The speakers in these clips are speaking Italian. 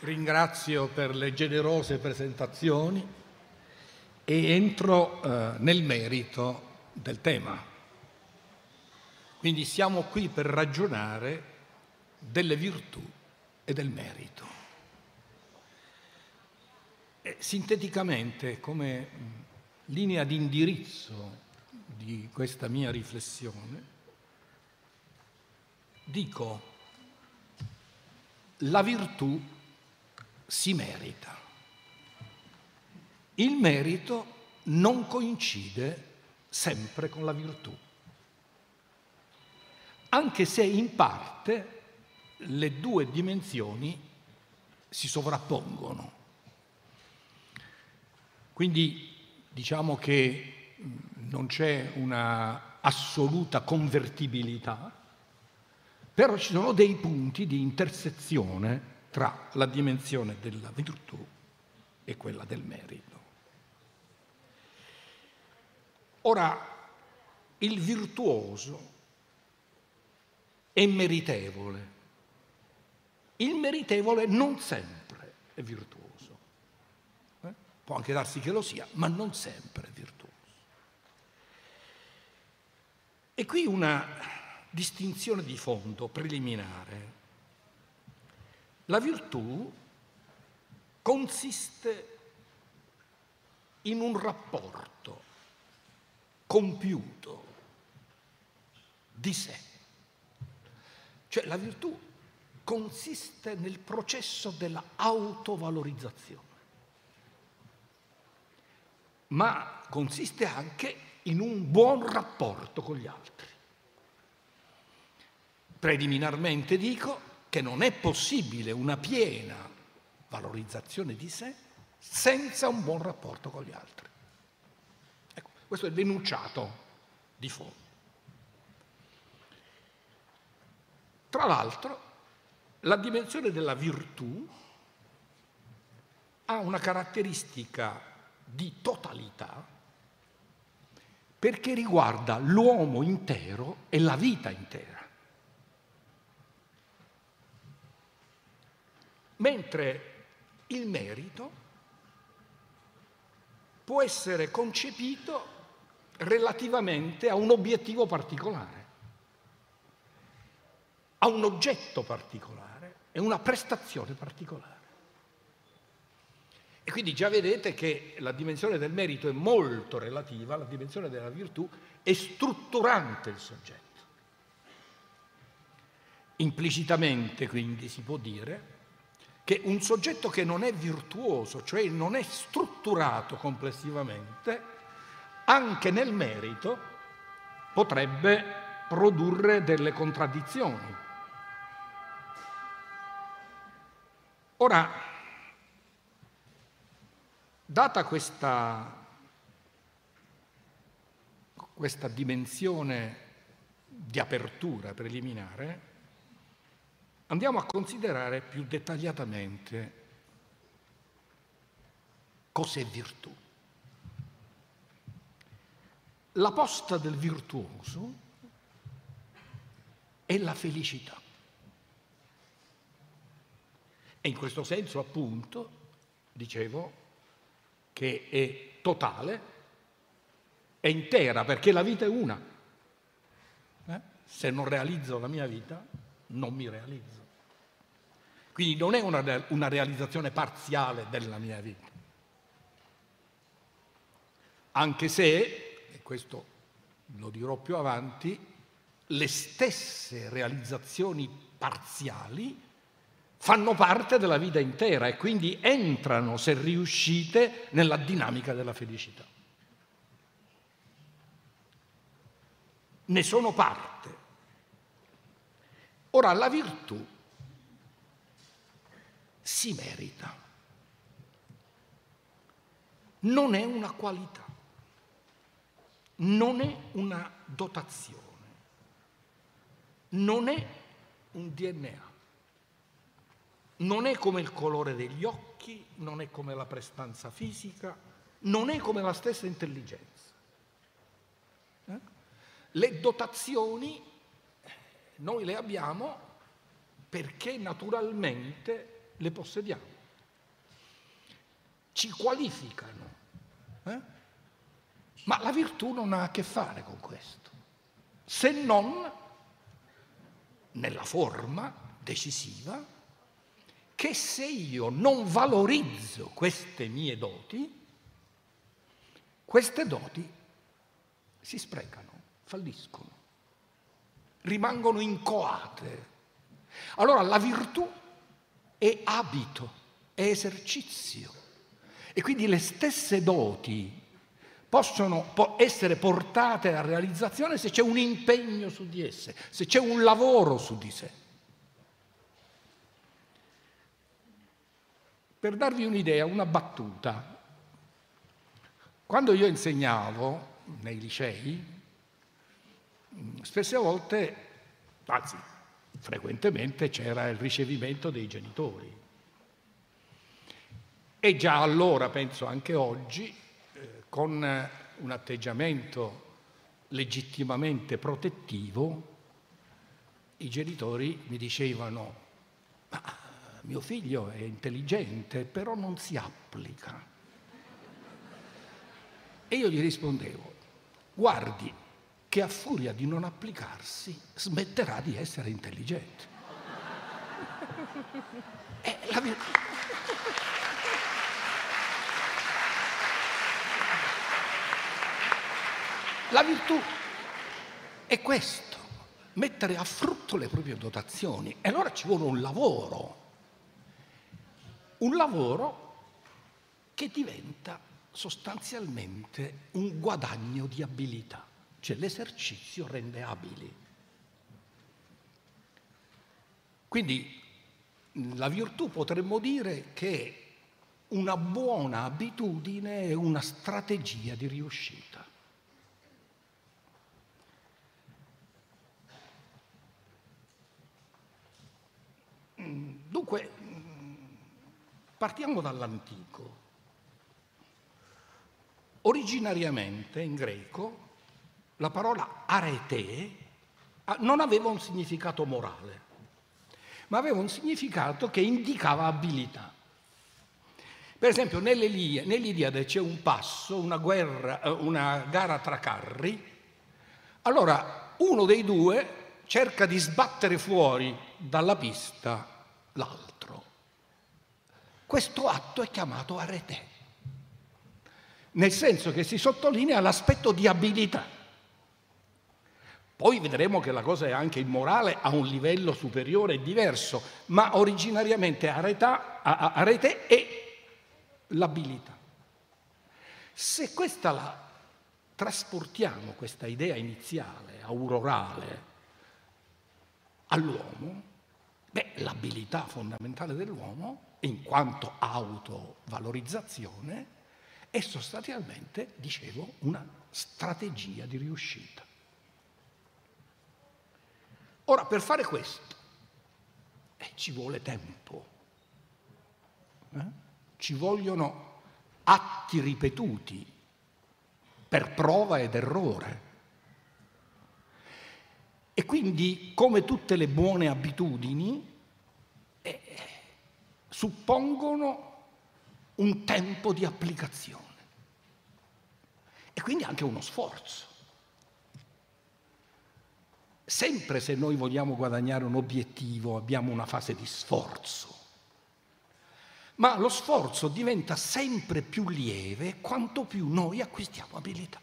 ringrazio per le generose presentazioni e entro eh, nel merito del tema. Quindi siamo qui per ragionare delle virtù e del merito. E, sinteticamente, come linea di indirizzo di questa mia riflessione, dico la virtù si merita. Il merito non coincide sempre con la virtù, anche se in parte le due dimensioni si sovrappongono. Quindi diciamo che non c'è una assoluta convertibilità, però ci sono dei punti di intersezione tra la dimensione della virtù e quella del merito. Ora, il virtuoso è meritevole il meritevole non sempre è virtuoso. Eh? Può anche darsi che lo sia, ma non sempre è virtuoso. E qui una distinzione di fondo preliminare. La virtù consiste in un rapporto compiuto di sé. Cioè la virtù consiste nel processo della autovalorizzazione, ma consiste anche in un buon rapporto con gli altri. Preliminarmente dico che non è possibile una piena valorizzazione di sé senza un buon rapporto con gli altri. Ecco, questo è l'enunciato di fondo. Tra l'altro, la dimensione della virtù ha una caratteristica di totalità perché riguarda l'uomo intero e la vita intera. Mentre il merito può essere concepito relativamente a un obiettivo particolare, a un oggetto particolare è una prestazione particolare. E quindi già vedete che la dimensione del merito è molto relativa, la dimensione della virtù è strutturante il soggetto. Implicitamente quindi si può dire che un soggetto che non è virtuoso, cioè non è strutturato complessivamente, anche nel merito potrebbe produrre delle contraddizioni. Ora, data questa, questa dimensione di apertura preliminare, andiamo a considerare più dettagliatamente cos'è virtù. La posta del virtuoso è la felicità. E in questo senso, appunto, dicevo, che è totale, è intera, perché la vita è una. Eh? Se non realizzo la mia vita, non mi realizzo. Quindi non è una, una realizzazione parziale della mia vita. Anche se, e questo lo dirò più avanti, le stesse realizzazioni parziali fanno parte della vita intera e quindi entrano, se riuscite, nella dinamica della felicità. Ne sono parte. Ora, la virtù si merita. Non è una qualità, non è una dotazione, non è un DNA non è come il colore degli occhi, non è come la prestanza fisica, non è come la stessa intelligenza. Eh? Le dotazioni noi le abbiamo perché naturalmente le possediamo, ci qualificano. Eh? Ma la virtù non ha a che fare con questo, se non nella forma decisiva che se io non valorizzo queste mie doti, queste doti si sprecano, falliscono, rimangono incoate. Allora la virtù è abito, è esercizio e quindi le stesse doti possono essere portate a realizzazione se c'è un impegno su di esse, se c'è un lavoro su di sé. Per darvi un'idea, una battuta. Quando io insegnavo nei licei, spesse volte, anzi frequentemente c'era il ricevimento dei genitori. E già allora, penso anche oggi, eh, con un atteggiamento legittimamente protettivo, i genitori mi dicevano, ma mio figlio è intelligente, però non si applica. E io gli rispondevo, guardi che a furia di non applicarsi smetterà di essere intelligente. È la La virtù è questo, mettere a frutto le proprie dotazioni. E allora ci vuole un lavoro, un lavoro che diventa sostanzialmente un guadagno di abilità, cioè l'esercizio rende abili. Quindi la virtù potremmo dire che una buona abitudine è una strategia di riuscita. Dunque, partiamo dall'antico. Originariamente in greco la parola arete non aveva un significato morale, ma aveva un significato che indicava abilità. Per esempio nell'Iliade c'è un passo, una, guerra, eh, una gara tra carri, allora uno dei due cerca di sbattere fuori dalla pista l'altro. Questo atto è chiamato arete nel senso che si sottolinea l'aspetto di abilità. Poi vedremo che la cosa è anche immorale a un livello superiore e diverso, ma originariamente areta, arete è l'abilità. Se questa la trasportiamo, questa idea iniziale, aurorale, all'uomo, beh, l'abilità fondamentale dell'uomo, in quanto autovalorizzazione, è sostanzialmente, dicevo, una strategia di riuscita. Ora, per fare questo eh, ci vuole tempo, eh? ci vogliono atti ripetuti per prova ed errore. E quindi, come tutte le buone abitudini, eh, suppongono un tempo di applicazione e quindi anche uno sforzo. Sempre se noi vogliamo guadagnare un obiettivo abbiamo una fase di sforzo, ma lo sforzo diventa sempre più lieve quanto più noi acquistiamo abilità.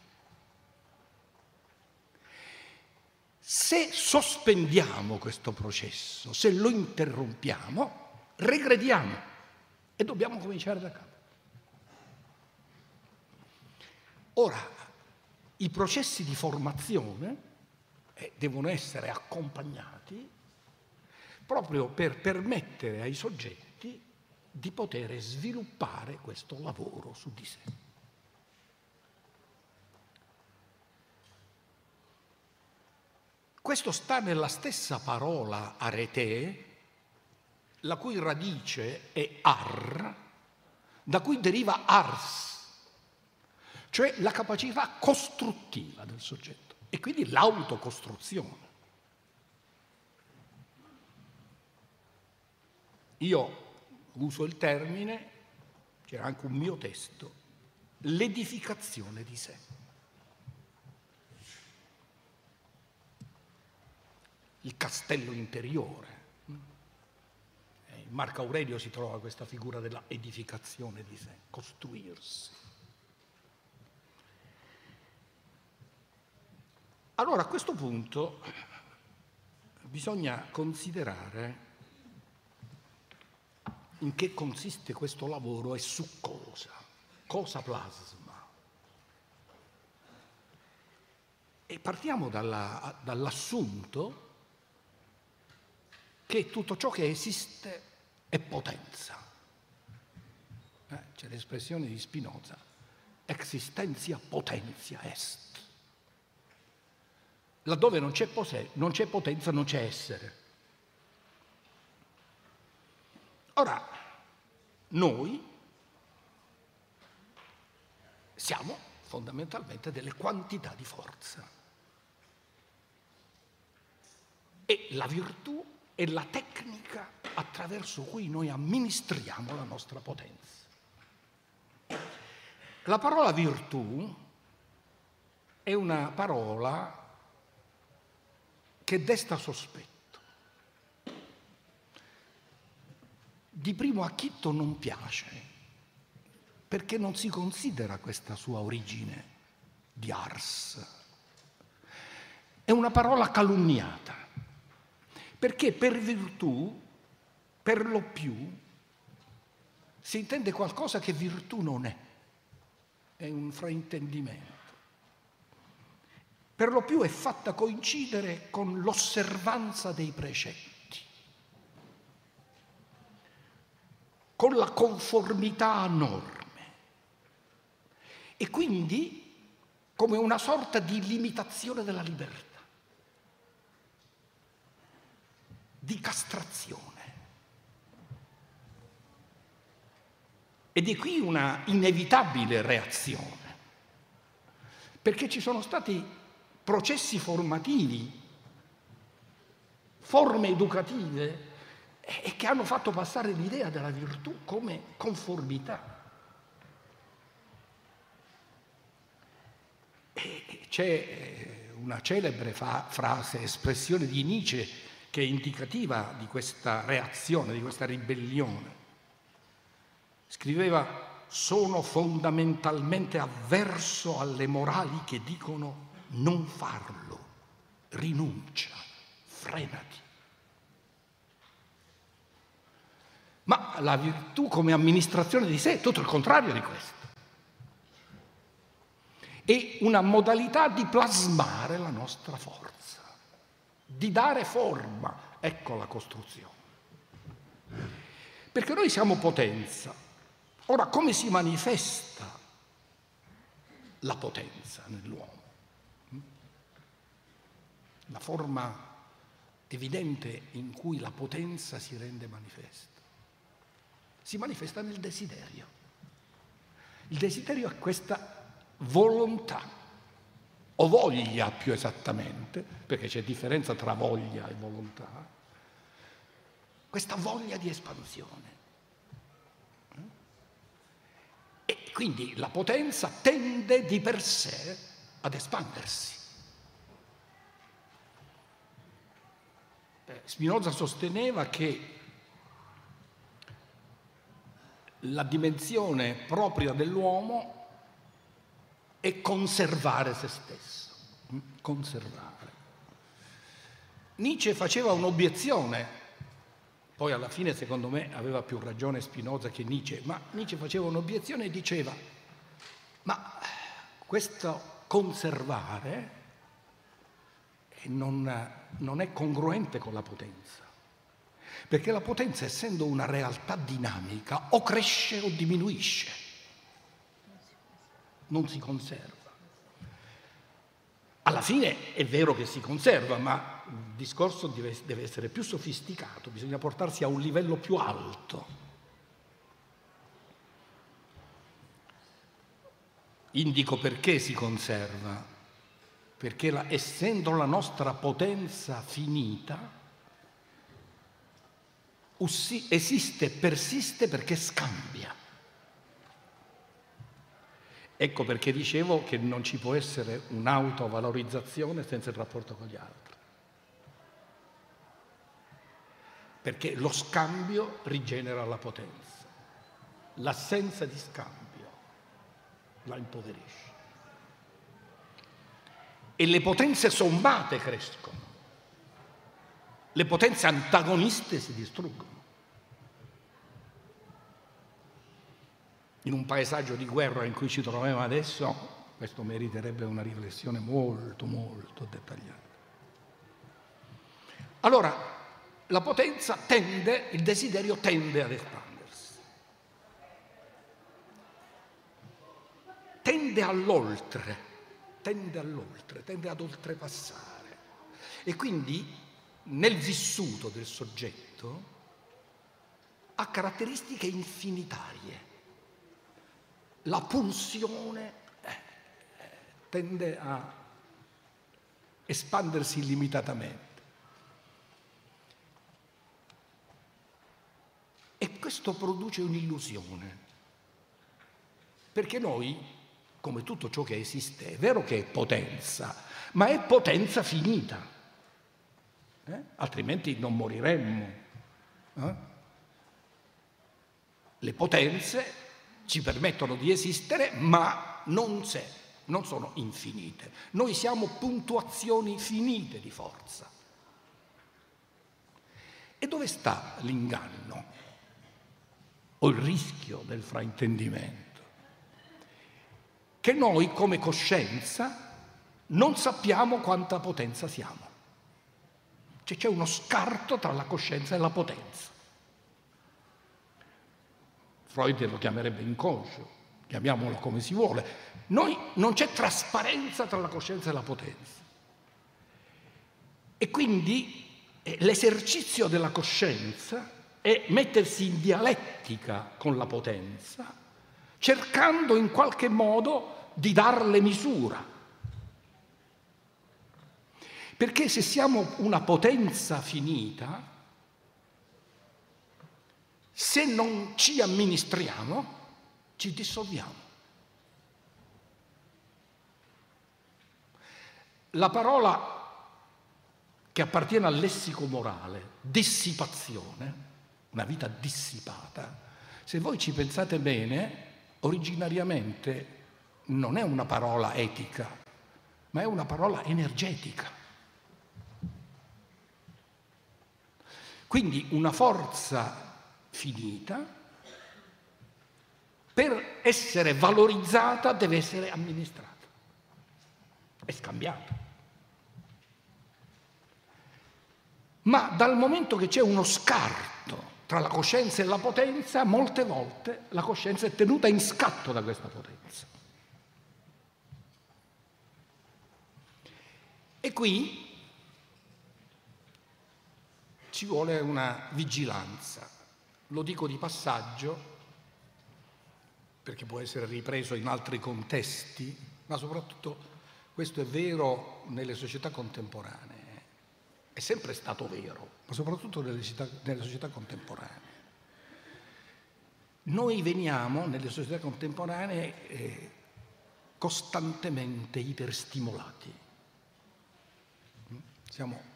Se sospendiamo questo processo, se lo interrompiamo, regrediamo e dobbiamo cominciare da capo. Ora, i processi di formazione eh, devono essere accompagnati proprio per permettere ai soggetti di poter sviluppare questo lavoro su di sé. Questo sta nella stessa parola arete, la cui radice è ar, da cui deriva ars, cioè la capacità costruttiva del soggetto e quindi l'autocostruzione. Io uso il termine, c'era anche un mio testo, l'edificazione di sé. Il castello interiore. Eh, in Marco Aurelio si trova questa figura della edificazione di sé, costruirsi. Allora a questo punto bisogna considerare in che consiste questo lavoro e su cosa, cosa plasma. E partiamo dalla, dall'assunto che tutto ciò che esiste è potenza. Eh, c'è l'espressione di Spinoza, existentia potentia est. Laddove non c'è, pose- non c'è potenza non c'è essere. Ora, noi siamo fondamentalmente delle quantità di forza. E la virtù è la tecnica attraverso cui noi amministriamo la nostra potenza. La parola virtù è una parola che desta sospetto. Di primo acchitto non piace, perché non si considera questa sua origine di ars. È una parola calunniata, perché per virtù, per lo più, si intende qualcosa che virtù non è, è un fraintendimento per lo più è fatta coincidere con l'osservanza dei precetti, con la conformità a norme e quindi come una sorta di limitazione della libertà, di castrazione. E di qui una inevitabile reazione, perché ci sono stati processi formativi, forme educative e che hanno fatto passare l'idea della virtù come conformità. E c'è eh, una celebre frase, espressione di Nietzsche che è indicativa di questa reazione, di questa ribellione. Scriveva, sono fondamentalmente avverso alle morali che dicono non farlo, rinuncia, frenati. Ma la virtù come amministrazione di sé è tutto il contrario di questo. È una modalità di plasmare la nostra forza, di dare forma, ecco la costruzione. Perché noi siamo potenza. Ora, come si manifesta la potenza nell'uomo? La forma evidente in cui la potenza si rende manifesta. Si manifesta nel desiderio. Il desiderio è questa volontà, o voglia più esattamente, perché c'è differenza tra voglia e volontà, questa voglia di espansione. E quindi la potenza tende di per sé ad espandersi. Spinoza sosteneva che la dimensione propria dell'uomo è conservare se stesso, mm? conservare. Nietzsche faceva un'obiezione, poi alla fine secondo me aveva più ragione Spinoza che Nietzsche, ma Nietzsche faceva un'obiezione e diceva, ma questo conservare non, non è congruente con la potenza. Perché la potenza, essendo una realtà dinamica, o cresce o diminuisce, non si conserva. Alla fine è vero che si conserva, ma il discorso deve, deve essere più sofisticato, bisogna portarsi a un livello più alto. Indico perché si conserva perché la, essendo la nostra potenza finita, esiste persiste perché scambia. Ecco perché dicevo che non ci può essere un'autovalorizzazione senza il rapporto con gli altri. Perché lo scambio rigenera la potenza, l'assenza di scambio la impoverisce. E le potenze sommate crescono, le potenze antagoniste si distruggono. in un paesaggio di guerra in cui ci troviamo adesso, questo meriterebbe una riflessione molto, molto dettagliata. Allora, la potenza tende, il desiderio tende ad espandersi, tende all'oltre, tende all'oltre, tende ad oltrepassare. E quindi nel vissuto del soggetto ha caratteristiche infinitarie la pulsione eh, tende a espandersi illimitatamente. E questo produce un'illusione, perché noi, come tutto ciò che esiste, è vero che è potenza, ma è potenza finita, eh? altrimenti non moriremmo. Eh? Le potenze ci permettono di esistere, ma non non sono infinite. Noi siamo puntuazioni finite di forza. E dove sta l'inganno o il rischio del fraintendimento? Che noi come coscienza non sappiamo quanta potenza siamo. Cioè c'è uno scarto tra la coscienza e la potenza. Freud lo chiamerebbe inconscio, chiamiamolo come si vuole. Noi non c'è trasparenza tra la coscienza e la potenza. E quindi eh, l'esercizio della coscienza è mettersi in dialettica con la potenza, cercando in qualche modo di darle misura. Perché se siamo una potenza finita, se non ci amministriamo, ci dissolviamo. La parola che appartiene al lessico morale, dissipazione, una vita dissipata, se voi ci pensate bene, originariamente non è una parola etica, ma è una parola energetica. Quindi una forza finita, per essere valorizzata deve essere amministrata e scambiata. Ma dal momento che c'è uno scarto tra la coscienza e la potenza, molte volte la coscienza è tenuta in scatto da questa potenza. E qui ci vuole una vigilanza lo dico di passaggio perché può essere ripreso in altri contesti, ma soprattutto questo è vero nelle società contemporanee. È sempre stato vero, ma soprattutto nelle, città, nelle società contemporanee. Noi veniamo nelle società contemporanee eh, costantemente iperstimolati. Siamo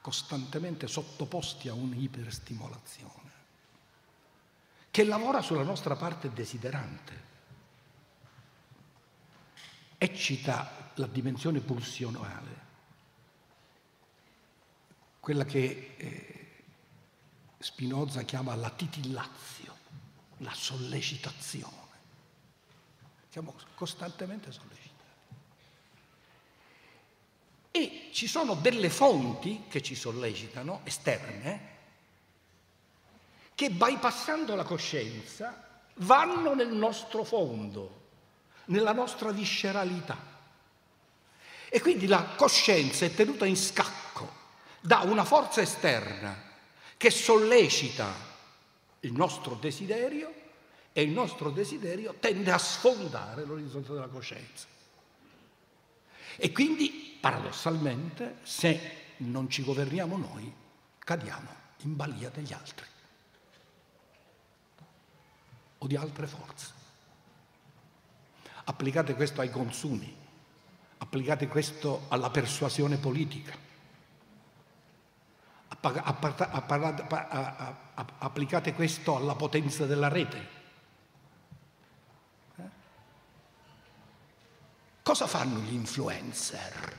costantemente sottoposti a un'iperstimolazione che lavora sulla nostra parte desiderante, eccita la dimensione pulsionale, quella che eh, Spinoza chiama la titillazio, la sollecitazione. Siamo costantemente sollecitati. E ci sono delle fonti che ci sollecitano, esterne, che bypassando la coscienza vanno nel nostro fondo, nella nostra visceralità. E quindi la coscienza è tenuta in scacco da una forza esterna che sollecita il nostro desiderio e il nostro desiderio tende a sfondare l'orizzonte della coscienza. E quindi, paradossalmente, se non ci governiamo noi, cadiamo. in balia degli altri o di altre forze. Applicate questo ai consumi, applicate questo alla persuasione politica, applicate questo alla potenza della rete. Eh? Cosa fanno gli influencer?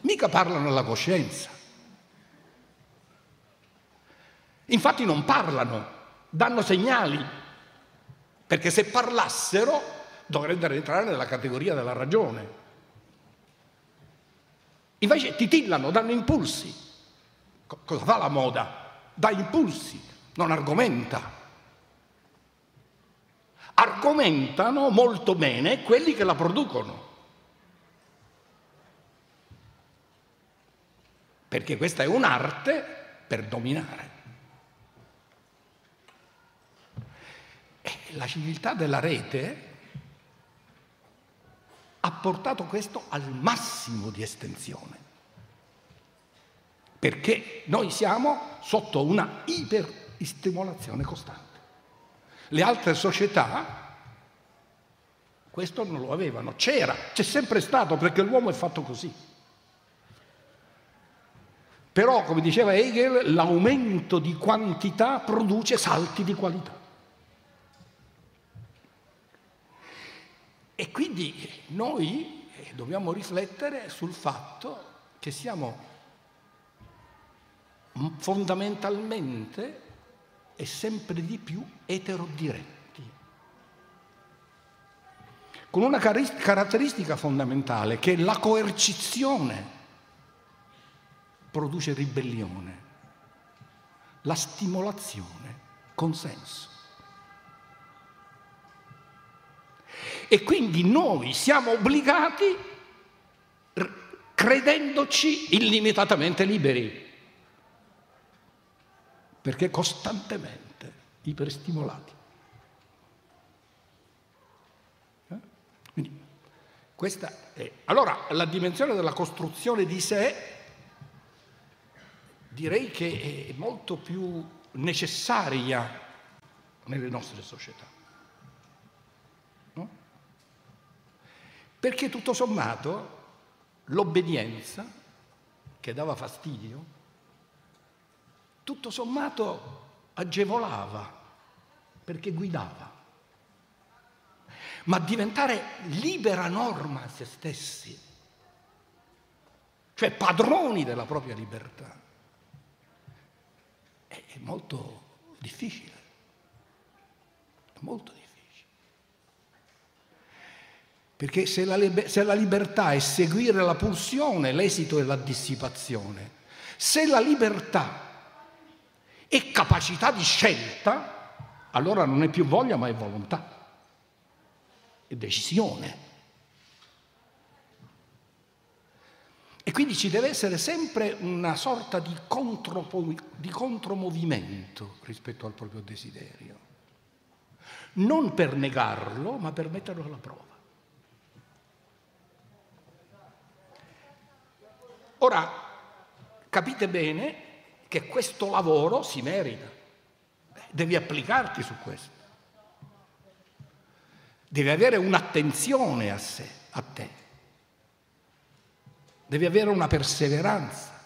Mica parlano alla coscienza. Infatti non parlano, danno segnali, perché se parlassero dovrebbero entrare nella categoria della ragione. Invece titillano, danno impulsi. Cosa fa la moda? Dà impulsi, non argomenta. Argomentano molto bene quelli che la producono. Perché questa è un'arte per dominare. la civiltà della rete ha portato questo al massimo di estensione, perché noi siamo sotto una iperstimolazione costante. Le altre società questo non lo avevano, c'era, c'è sempre stato perché l'uomo è fatto così. Però, come diceva Hegel, l'aumento di quantità produce salti di qualità. E quindi noi eh, dobbiamo riflettere sul fatto che siamo fondamentalmente e sempre di più eterodiretti, con una caratteristica fondamentale che la coercizione produce ribellione, la stimolazione consenso. E quindi noi siamo obbligati, credendoci illimitatamente liberi, perché costantemente iperstimolati. Eh? Quindi, questa è. Allora, la dimensione della costruzione di sé direi che è molto più necessaria nelle nostre società. Perché tutto sommato l'obbedienza, che dava fastidio, tutto sommato agevolava, perché guidava. Ma diventare libera norma a se stessi, cioè padroni della propria libertà, è molto difficile, è molto difficile. Perché se la, se la libertà è seguire la pulsione, l'esito è la dissipazione. Se la libertà è capacità di scelta, allora non è più voglia ma è volontà, è decisione. E quindi ci deve essere sempre una sorta di, di contromovimento rispetto al proprio desiderio, non per negarlo, ma per metterlo alla prova. Ora, capite bene che questo lavoro si merita, devi applicarti su questo, devi avere un'attenzione a sé, a te, devi avere una perseveranza.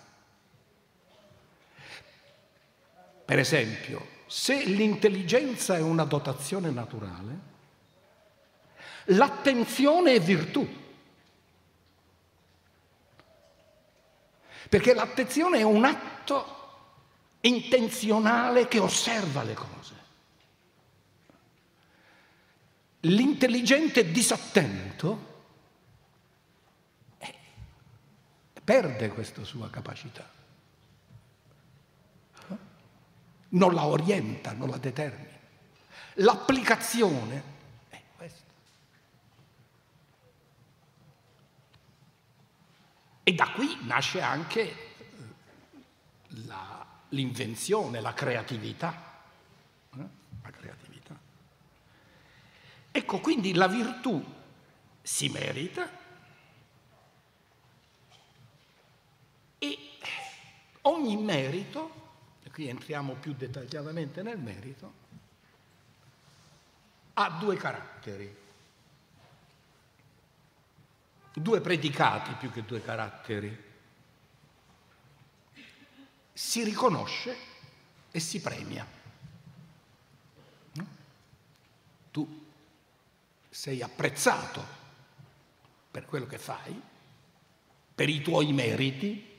Per esempio, se l'intelligenza è una dotazione naturale, l'attenzione è virtù. Perché l'attenzione è un atto intenzionale che osserva le cose. L'intelligente disattento eh, perde questa sua capacità. Non la orienta, non la determina. L'applicazione E da qui nasce anche eh, la, l'invenzione, la creatività. Eh? La creatività. Ecco, quindi la virtù si merita e ogni merito, e qui entriamo più dettagliatamente nel merito, ha due caratteri, due predicati più che due caratteri. Si riconosce e si premia. Tu sei apprezzato per quello che fai, per i tuoi meriti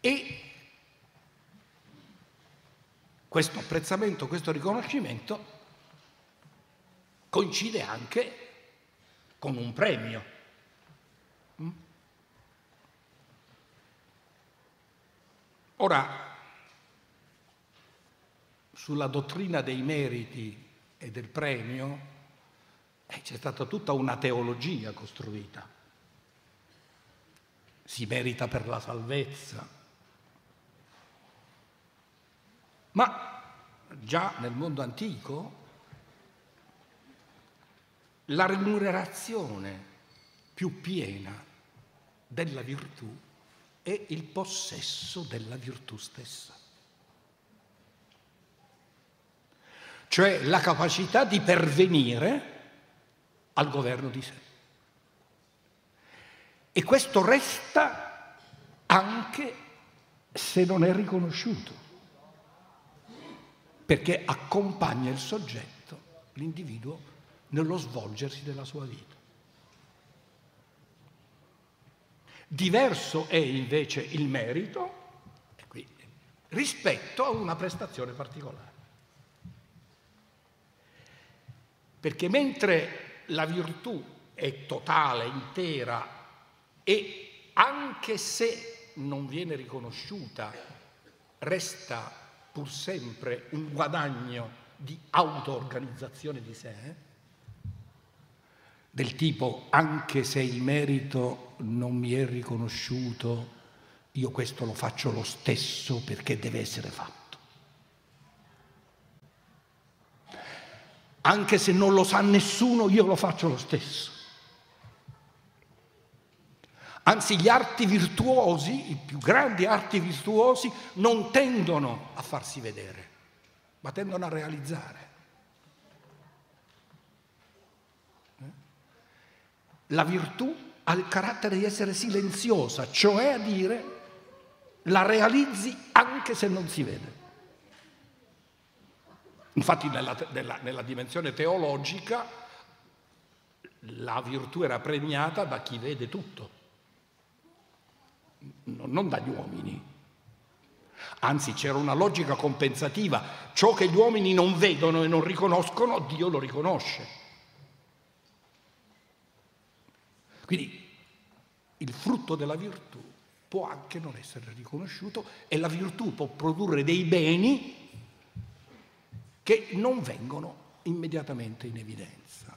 e questo apprezzamento, questo riconoscimento coincide anche con un premio. Mm? Ora, sulla dottrina dei meriti e del premio eh, c'è stata tutta una teologia costruita. Si merita per la salvezza, ma già nel mondo antico la remunerazione più piena della virtù è il possesso della virtù stessa. Cioè la capacità di pervenire al governo di sé. E questo resta anche se non è riconosciuto perché accompagna il soggetto, l'individuo, nello svolgersi della sua vita. Diverso è invece il merito qui, rispetto a una prestazione particolare. Perché mentre la virtù è totale, intera e anche se non viene riconosciuta, resta pur sempre un guadagno di auto-organizzazione di sé, del tipo anche se il merito non mi è riconosciuto, io questo lo faccio lo stesso perché deve essere fatto. Anche se non lo sa nessuno, io lo faccio lo stesso. Anzi, gli arti virtuosi, i più grandi arti virtuosi, non tendono a farsi vedere, ma tendono a realizzare. Eh? La virtù ha il carattere di essere silenziosa, cioè a dire la realizzi anche se non si vede. Infatti nella, nella, nella dimensione teologica la virtù era premiata da chi vede tutto non dagli uomini. Anzi, c'era una logica compensativa. Ciò che gli uomini non vedono e non riconoscono, Dio lo riconosce. Quindi il frutto della virtù può anche non essere riconosciuto e la virtù può produrre dei beni che non vengono immediatamente in evidenza.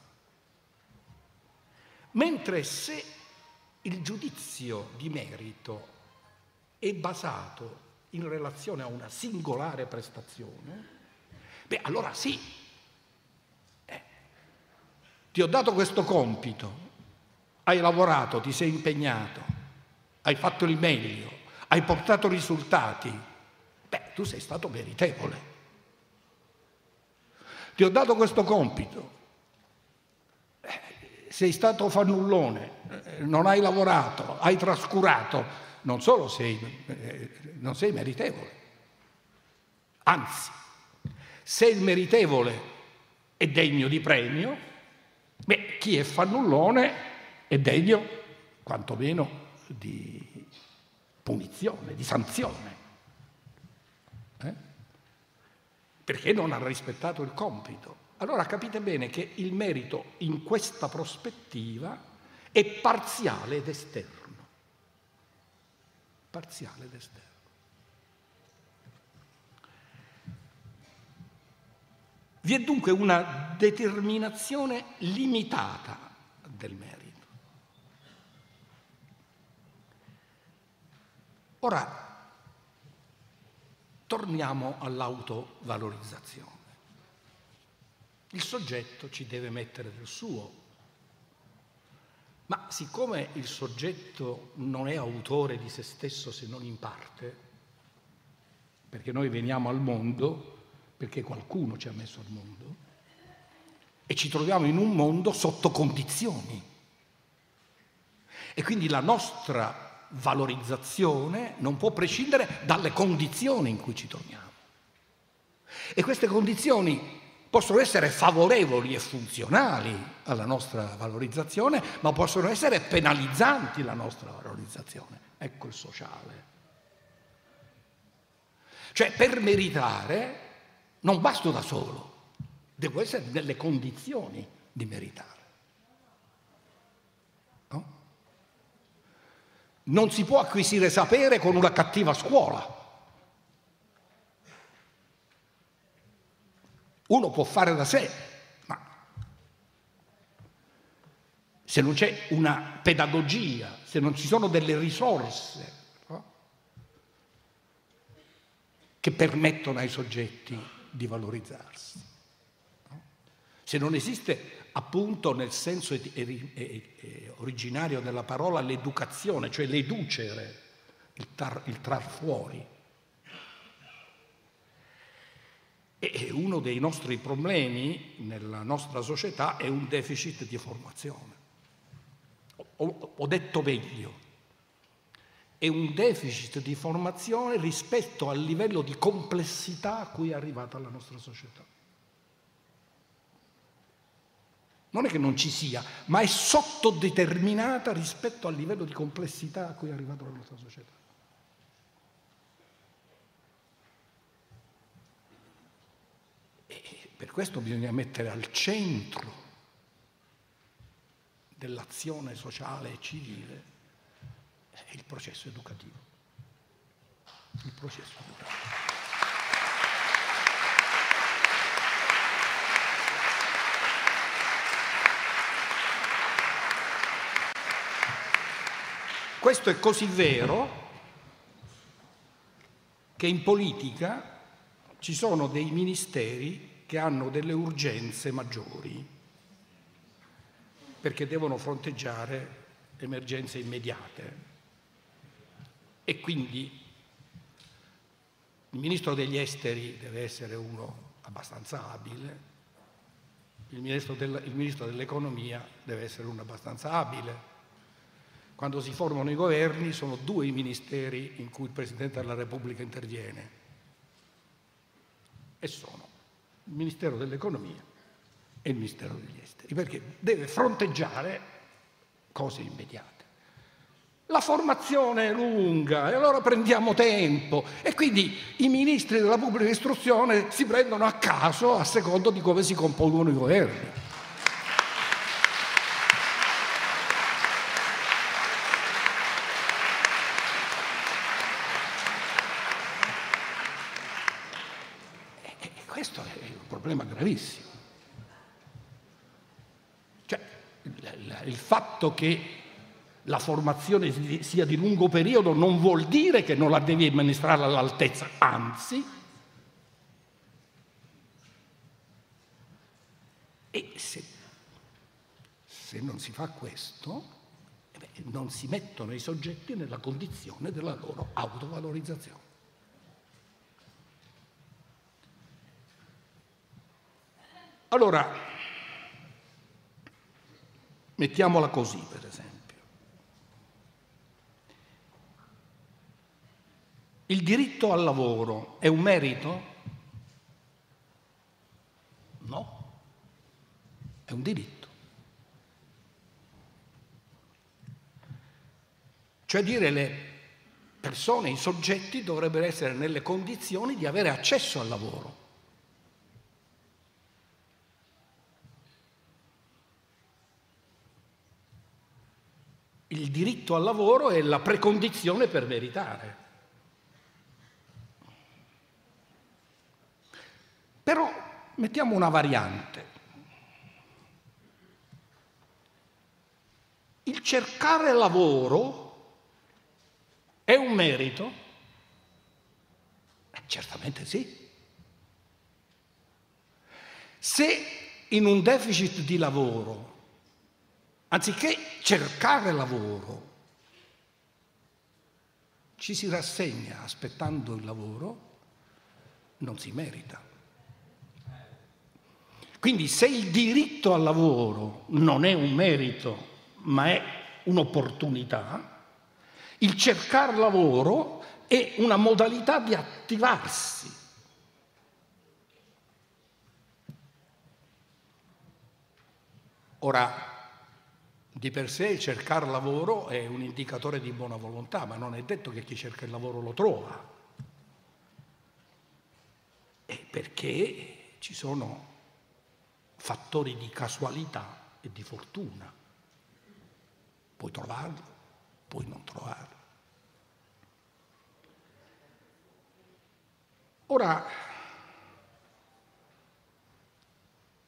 Mentre se il giudizio di merito è basato in relazione a una singolare prestazione, beh allora sì, eh, ti ho dato questo compito, hai lavorato, ti sei impegnato, hai fatto il meglio, hai portato risultati, beh tu sei stato meritevole. Ti ho dato questo compito, sei stato fannullone, eh, non hai lavorato, hai trascurato, non solo sei, eh, non sei meritevole, anzi, se il meritevole è degno di premio, beh, chi è fannullone è degno quantomeno di punizione, di sanzione, eh? perché non ha rispettato il compito. Allora capite bene che il merito in questa prospettiva è parziale ed esterno. Parziale ed esterno. Vi è dunque una determinazione limitata del merito. Ora, torniamo all'autovalorizzazione. Il soggetto ci deve mettere del suo. Ma siccome il soggetto non è autore di se stesso se non in parte, perché noi veniamo al mondo perché qualcuno ci ha messo al mondo, e ci troviamo in un mondo sotto condizioni. E quindi la nostra valorizzazione non può prescindere dalle condizioni in cui ci troviamo. E queste condizioni possono essere favorevoli e funzionali alla nostra valorizzazione, ma possono essere penalizzanti la nostra valorizzazione. Ecco il sociale. Cioè per meritare non basto da solo, devo essere nelle condizioni di meritare. No? Non si può acquisire sapere con una cattiva scuola. Uno può fare da sé, ma se non c'è una pedagogia, se non ci sono delle risorse no? che permettono ai soggetti di valorizzarsi, no? se non esiste appunto nel senso originario della parola l'educazione, cioè l'educere, il, tar, il trar fuori, E uno dei nostri problemi nella nostra società è un deficit di formazione. Ho, ho detto meglio, è un deficit di formazione rispetto al livello di complessità a cui è arrivata la nostra società. Non è che non ci sia, ma è sottodeterminata rispetto al livello di complessità a cui è arrivata la nostra società. Per questo bisogna mettere al centro dell'azione sociale e civile il processo educativo. Il processo educativo. Questo è così vero che in politica ci sono dei ministeri che hanno delle urgenze maggiori perché devono fronteggiare emergenze immediate. E quindi il ministro degli esteri deve essere uno abbastanza abile, il ministro, del, il ministro dell'economia deve essere uno abbastanza abile. Quando si formano i governi sono due i ministeri in cui il Presidente della Repubblica interviene e sono il Ministero dell'Economia e il Ministero degli Esteri, perché deve fronteggiare cose immediate. La formazione è lunga e allora prendiamo tempo e quindi i ministri della pubblica istruzione si prendono a caso a secondo di come si compongono i governi. Problema gravissimo. Cioè, il fatto che la formazione sia di lungo periodo non vuol dire che non la devi amministrare all'altezza, anzi, e se, se non si fa questo, eh non si mettono i soggetti nella condizione della loro autovalorizzazione. Allora, mettiamola così per esempio. Il diritto al lavoro è un merito? No, è un diritto. Cioè dire le persone, i soggetti dovrebbero essere nelle condizioni di avere accesso al lavoro. Diritto al lavoro è la precondizione per meritare. Però mettiamo una variante. Il cercare lavoro è un merito? Eh, certamente sì. Se in un deficit di lavoro anziché cercare lavoro, ci si rassegna aspettando il lavoro, non si merita. Quindi se il diritto al lavoro non è un merito, ma è un'opportunità, il cercare lavoro è una modalità di attivarsi. Ora, di per sé cercare lavoro è un indicatore di buona volontà, ma non è detto che chi cerca il lavoro lo trova. È perché ci sono fattori di casualità e di fortuna. Puoi trovarlo, puoi non trovarlo. Ora,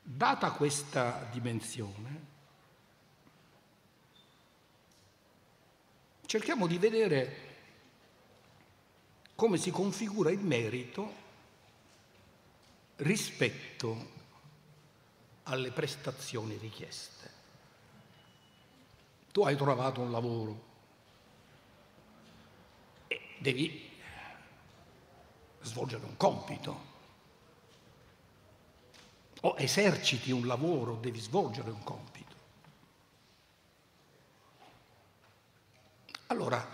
data questa dimensione, cerchiamo di vedere come si configura il merito rispetto alle prestazioni richieste. Tu hai trovato un lavoro e devi svolgere un compito. O eserciti un lavoro, devi svolgere un compito. Allora,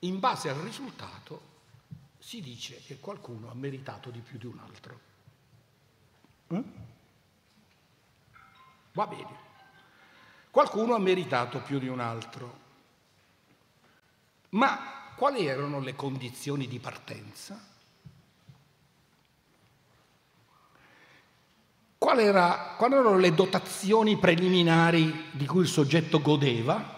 in base al risultato si dice che qualcuno ha meritato di più di un altro. Eh? Va bene. Qualcuno ha meritato più di un altro. Ma quali erano le condizioni di partenza? Quali, era, quali erano le dotazioni preliminari di cui il soggetto godeva?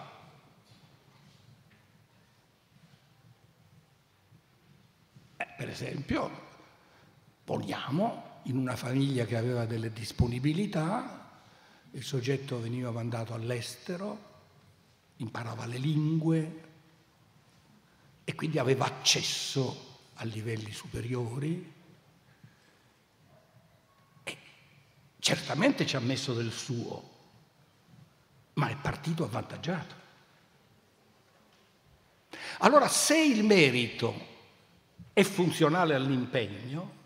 Per esempio, poniamo in una famiglia che aveva delle disponibilità, il soggetto veniva mandato all'estero, imparava le lingue e quindi aveva accesso a livelli superiori. E certamente ci ha messo del suo, ma è partito avvantaggiato. Allora se il merito è funzionale all'impegno,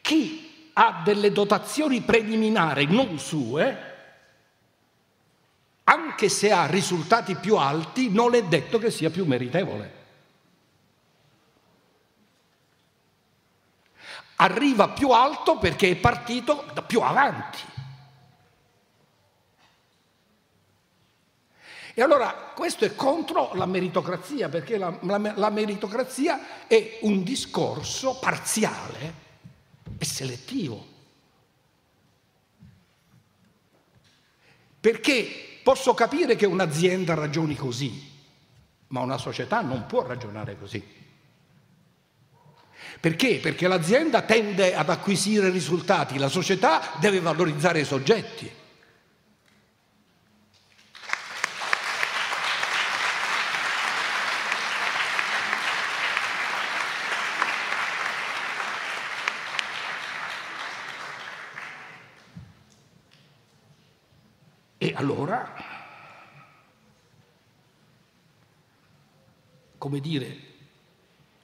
chi ha delle dotazioni preliminari non sue, anche se ha risultati più alti, non è detto che sia più meritevole. Arriva più alto perché è partito da più avanti. E allora questo è contro la meritocrazia, perché la, la, la meritocrazia è un discorso parziale e selettivo. Perché posso capire che un'azienda ragioni così, ma una società non può ragionare così. Perché? Perché l'azienda tende ad acquisire risultati, la società deve valorizzare i soggetti. Allora, come dire,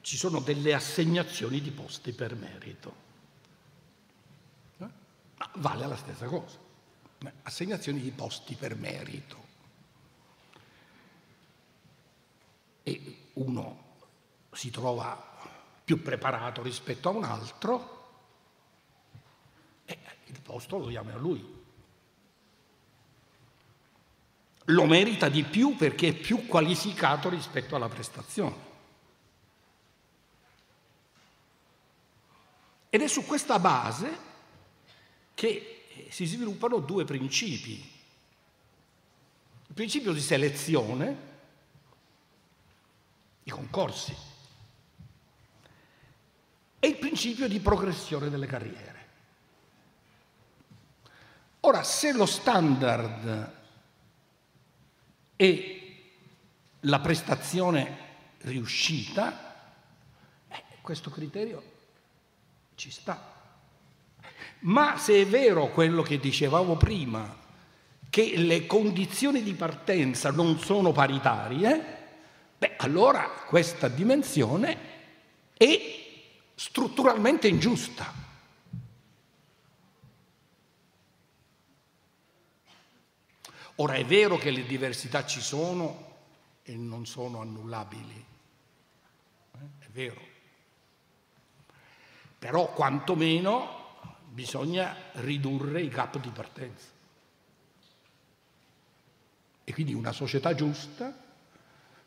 ci sono delle assegnazioni di posti per merito. Eh? Ma vale la stessa cosa. Assegnazioni di posti per merito. E uno si trova più preparato rispetto a un altro e il posto lo diamo a lui lo merita di più perché è più qualificato rispetto alla prestazione. Ed è su questa base che si sviluppano due principi. Il principio di selezione, i concorsi, e il principio di progressione delle carriere. Ora, se lo standard e la prestazione riuscita, eh, questo criterio ci sta. Ma se è vero quello che dicevamo prima, che le condizioni di partenza non sono paritarie, beh, allora questa dimensione è strutturalmente ingiusta. Ora è vero che le diversità ci sono e non sono annullabili, eh? è vero, però quantomeno bisogna ridurre i gap di partenza. E quindi una società giusta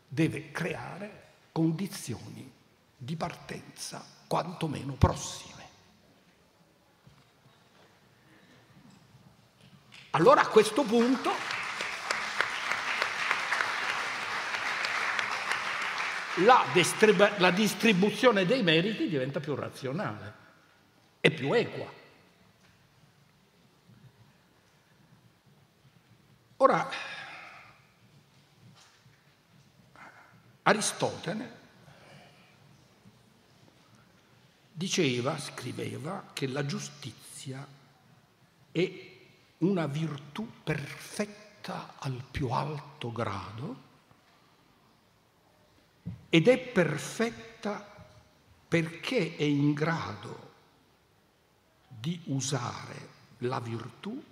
deve creare condizioni di partenza quantomeno prossime. Allora a questo punto la, distribu- la distribuzione dei meriti diventa più razionale e più equa. Ora, Aristotele diceva, scriveva, che la giustizia è una virtù perfetta al più alto grado ed è perfetta perché è in grado di usare la virtù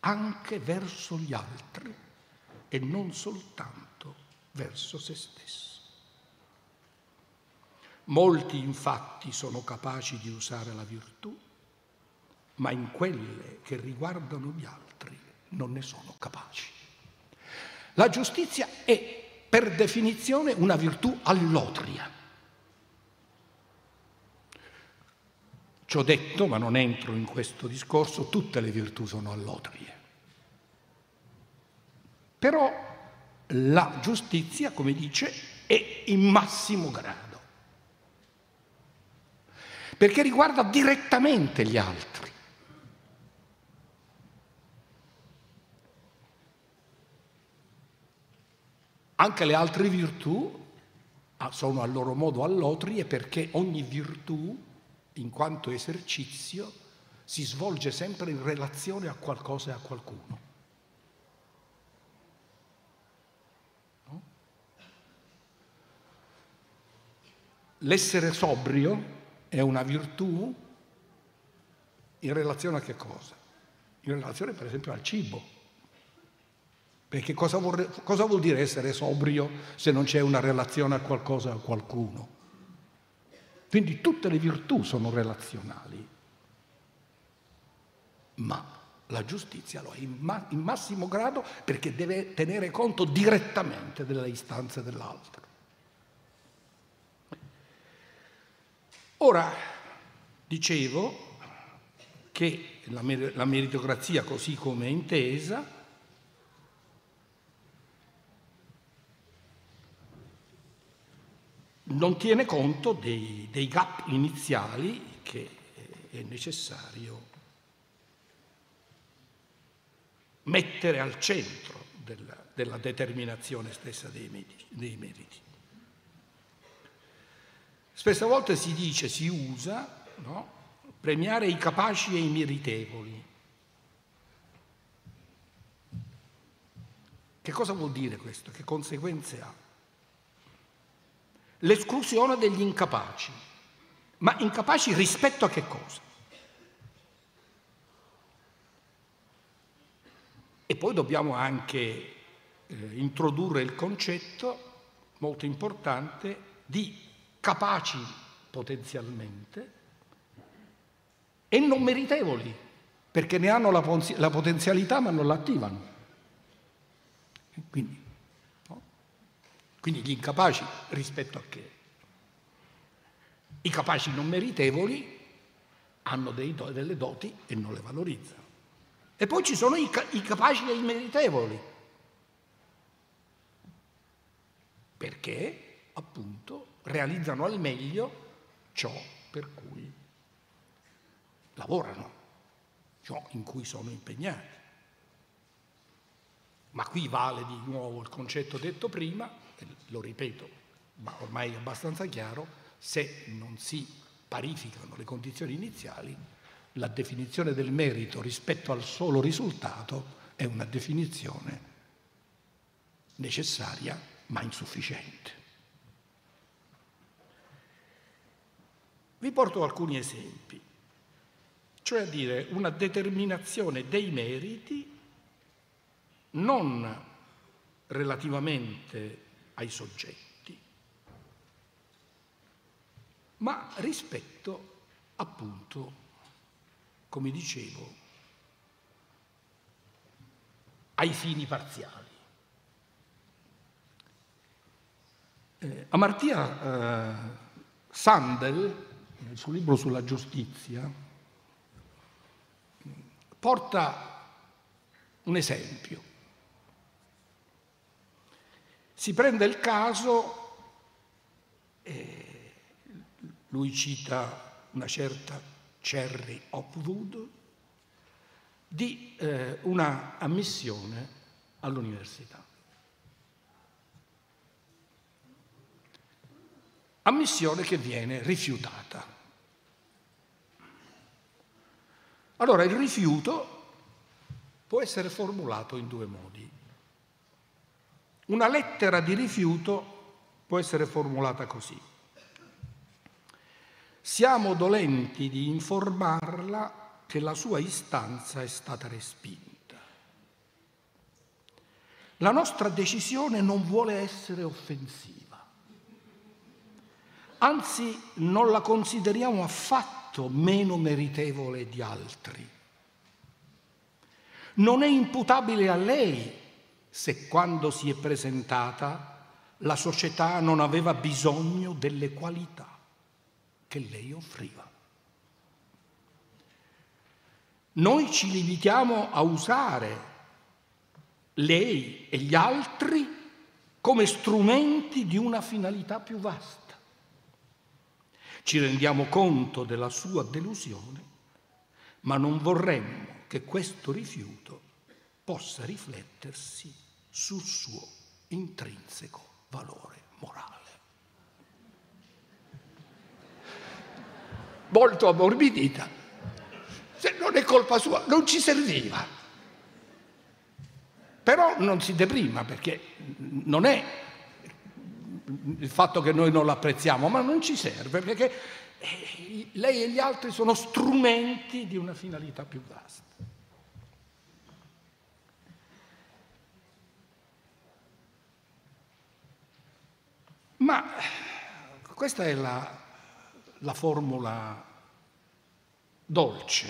anche verso gli altri e non soltanto verso se stesso. Molti infatti sono capaci di usare la virtù, ma in quelle che riguardano gli altri non ne sono capaci. La giustizia è per definizione una virtù allotria. Ci ho detto, ma non entro in questo discorso, tutte le virtù sono allotrie. Però la giustizia, come dice, è in massimo grado, perché riguarda direttamente gli altri. Anche le altre virtù ah, sono a loro modo allotrie perché ogni virtù, in quanto esercizio, si svolge sempre in relazione a qualcosa e a qualcuno. No? L'essere sobrio è una virtù in relazione a che cosa? In relazione per esempio al cibo. Perché cosa, vorre, cosa vuol dire essere sobrio se non c'è una relazione a qualcosa a qualcuno? Quindi tutte le virtù sono relazionali, ma la giustizia lo è in, ma, in massimo grado perché deve tenere conto direttamente delle istanze dell'altro. Ora, dicevo che la, la meritocrazia così come è intesa non tiene conto dei, dei gap iniziali che è necessario mettere al centro della, della determinazione stessa dei, dei meriti. Spesse volte si dice, si usa, no? premiare i capaci e i meritevoli. Che cosa vuol dire questo? Che conseguenze ha? L'esclusione degli incapaci. Ma incapaci rispetto a che cosa? E poi dobbiamo anche eh, introdurre il concetto molto importante di capaci potenzialmente e non meritevoli, perché ne hanno la, la potenzialità ma non l'attivano. Quindi quindi gli incapaci rispetto a che? I capaci non meritevoli hanno do- delle doti e non le valorizzano. E poi ci sono i, i capaci e i meritevoli, perché appunto realizzano al meglio ciò per cui lavorano, ciò in cui sono impegnati. Ma qui vale di nuovo il concetto detto prima, lo ripeto, ma ormai è abbastanza chiaro, se non si parificano le condizioni iniziali, la definizione del merito rispetto al solo risultato è una definizione necessaria ma insufficiente. Vi porto alcuni esempi, cioè a dire una determinazione dei meriti non relativamente ai soggetti, ma rispetto appunto, come dicevo, ai fini parziali. Eh, Amartya eh, Sandel, nel suo libro sulla giustizia, porta un esempio. Si prende il caso, lui cita una certa Cherry Hopwood, di eh, una ammissione all'università. Ammissione che viene rifiutata. Allora il rifiuto può essere formulato in due modi. Una lettera di rifiuto può essere formulata così. Siamo dolenti di informarla che la sua istanza è stata respinta. La nostra decisione non vuole essere offensiva, anzi non la consideriamo affatto meno meritevole di altri. Non è imputabile a lei se quando si è presentata la società non aveva bisogno delle qualità che lei offriva. Noi ci limitiamo a usare lei e gli altri come strumenti di una finalità più vasta. Ci rendiamo conto della sua delusione, ma non vorremmo che questo rifiuto possa riflettersi sul suo intrinseco valore morale. Molto ammorbidita, se non è colpa sua, non ci serviva. Però non si deprima perché non è il fatto che noi non l'apprezziamo, ma non ci serve perché eh, lei e gli altri sono strumenti di una finalità più vasta. Ma questa è la, la formula dolce,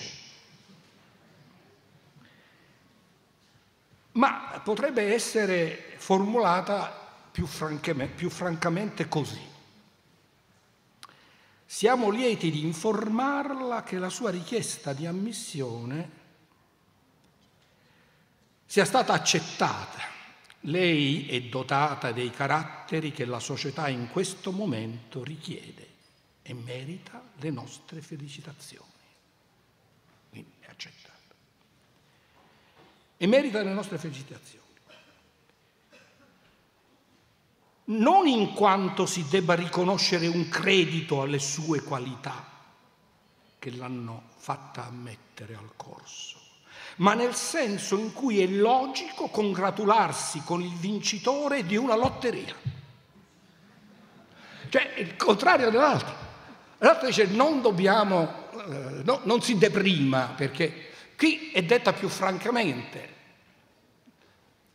ma potrebbe essere formulata più, più francamente così. Siamo lieti di informarla che la sua richiesta di ammissione sia stata accettata lei è dotata dei caratteri che la società in questo momento richiede e merita le nostre felicitazioni. Quindi è accettata. E merita le nostre felicitazioni. Non in quanto si debba riconoscere un credito alle sue qualità che l'hanno fatta ammettere al corso ma nel senso in cui è logico congratularsi con il vincitore di una lotteria. Cioè il contrario dell'altro. L'altro dice non dobbiamo, eh, no, non si deprima perché qui è detta più francamente.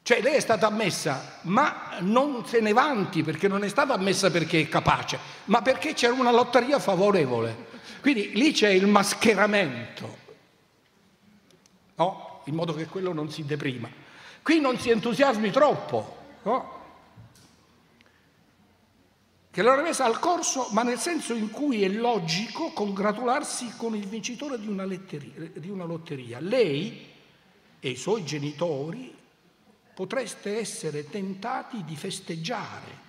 Cioè lei è stata ammessa, ma non se ne vanti perché non è stata ammessa perché è capace, ma perché c'era una lotteria favorevole. Quindi lì c'è il mascheramento no? in modo che quello non si deprima. Qui non si entusiasmi troppo, no? che l'hanno messa al corso, ma nel senso in cui è logico congratularsi con il vincitore di una, di una lotteria. Lei e i suoi genitori potreste essere tentati di festeggiare,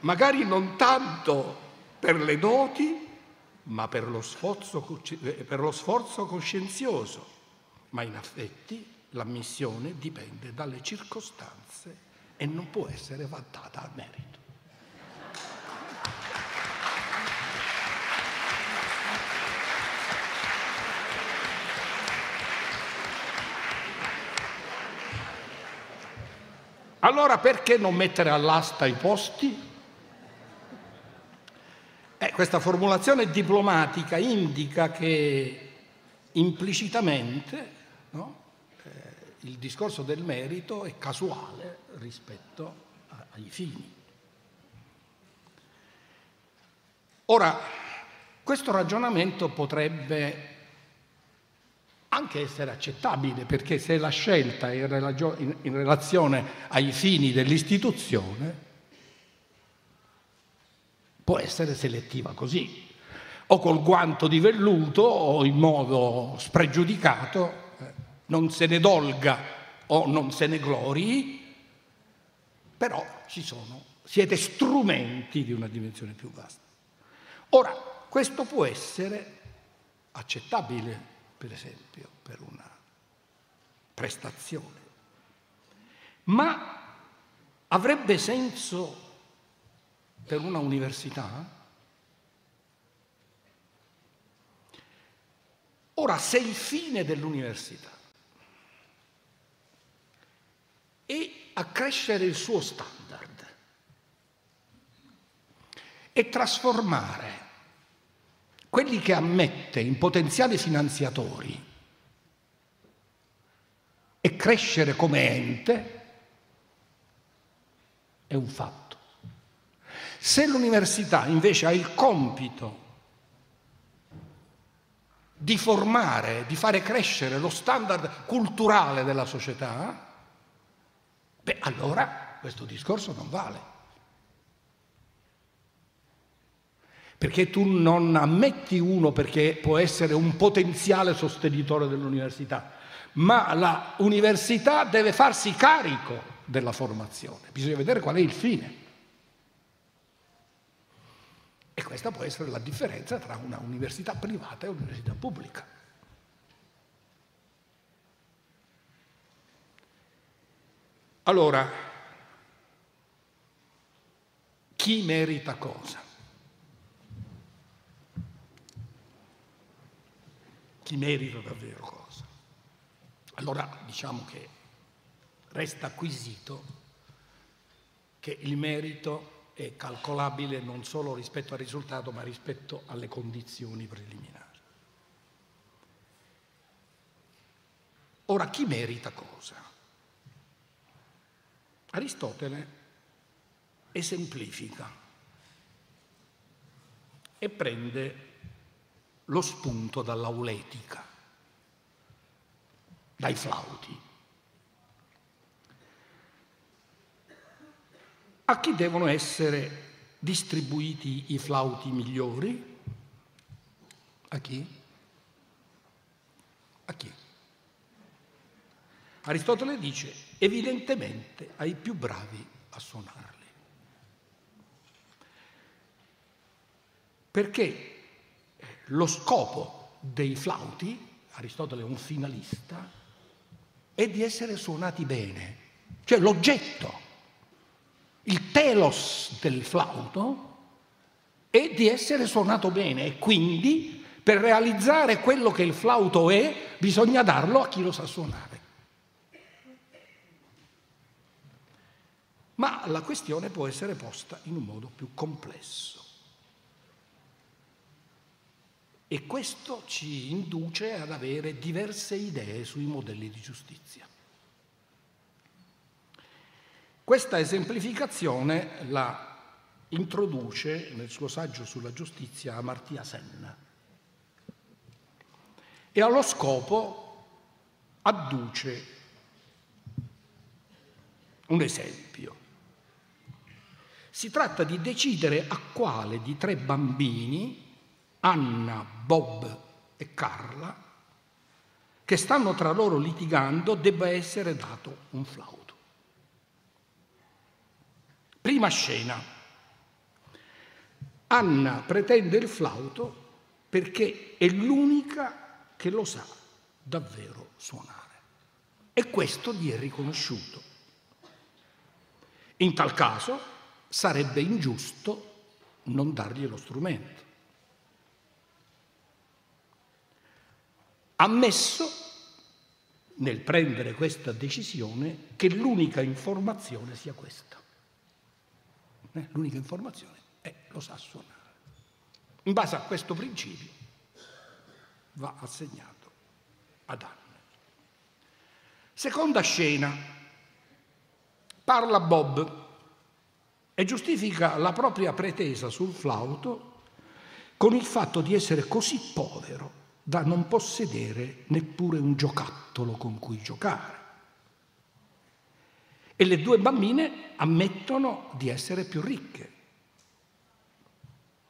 magari non tanto per le doti, ma per lo, sforzo, eh, per lo sforzo coscienzioso, ma in effetti l'ammissione dipende dalle circostanze e non può essere vantata a merito. Allora perché non mettere all'asta i posti? Eh, questa formulazione diplomatica indica che implicitamente no, eh, il discorso del merito è casuale rispetto a, ai fini. Ora, questo ragionamento potrebbe anche essere accettabile, perché se la scelta è in relazione ai fini dell'istituzione, può essere selettiva così, o col guanto di velluto o in modo spregiudicato, eh, non se ne dolga o non se ne glorii, però ci sono, siete strumenti di una dimensione più vasta. Ora, questo può essere accettabile, per esempio, per una prestazione, ma avrebbe senso per una università? Ora, se il fine dell'università è accrescere il suo standard e trasformare quelli che ammette in potenziali finanziatori e crescere come ente, è un fatto. Se l'università invece ha il compito di formare, di fare crescere lo standard culturale della società, beh, allora questo discorso non vale. Perché tu non ammetti uno perché può essere un potenziale sostenitore dell'università, ma l'università deve farsi carico della formazione. Bisogna vedere qual è il fine. E questa può essere la differenza tra una università privata e un'università pubblica. Allora, chi merita cosa? Chi merita davvero cosa? Allora diciamo che resta acquisito che il merito è calcolabile non solo rispetto al risultato, ma rispetto alle condizioni preliminari. Ora, chi merita cosa? Aristotele esemplifica e prende lo spunto dall'auletica, dai flauti. A chi devono essere distribuiti i flauti migliori? A chi? A chi? Aristotele dice evidentemente ai più bravi a suonarli. Perché lo scopo dei flauti, Aristotele è un finalista, è di essere suonati bene, cioè l'oggetto il telos del flauto è di essere suonato bene e quindi per realizzare quello che il flauto è bisogna darlo a chi lo sa suonare. Ma la questione può essere posta in un modo più complesso. E questo ci induce ad avere diverse idee sui modelli di giustizia. Questa esemplificazione la introduce nel suo saggio sulla giustizia Amartya Sen e allo scopo adduce un esempio. Si tratta di decidere a quale di tre bambini, Anna, Bob e Carla, che stanno tra loro litigando, debba essere dato un flauto. Prima scena. Anna pretende il flauto perché è l'unica che lo sa davvero suonare. E questo gli è riconosciuto. In tal caso sarebbe ingiusto non dargli lo strumento. Ammesso nel prendere questa decisione che l'unica informazione sia questa. Eh, l'unica informazione è lo sa suonare. In base a questo principio va assegnato ad Anne. Seconda scena, parla Bob e giustifica la propria pretesa sul flauto con il fatto di essere così povero da non possedere neppure un giocattolo con cui giocare. E le due bambine ammettono di essere più ricche.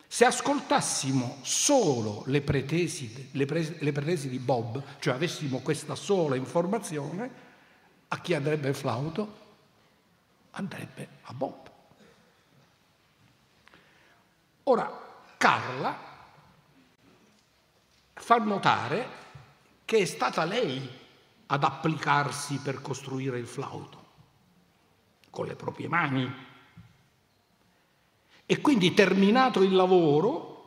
Se ascoltassimo solo le pretesi, le, pre, le pretesi di Bob, cioè avessimo questa sola informazione, a chi andrebbe il flauto? Andrebbe a Bob. Ora, Carla fa notare che è stata lei ad applicarsi per costruire il flauto, con le proprie mani. E quindi terminato il lavoro,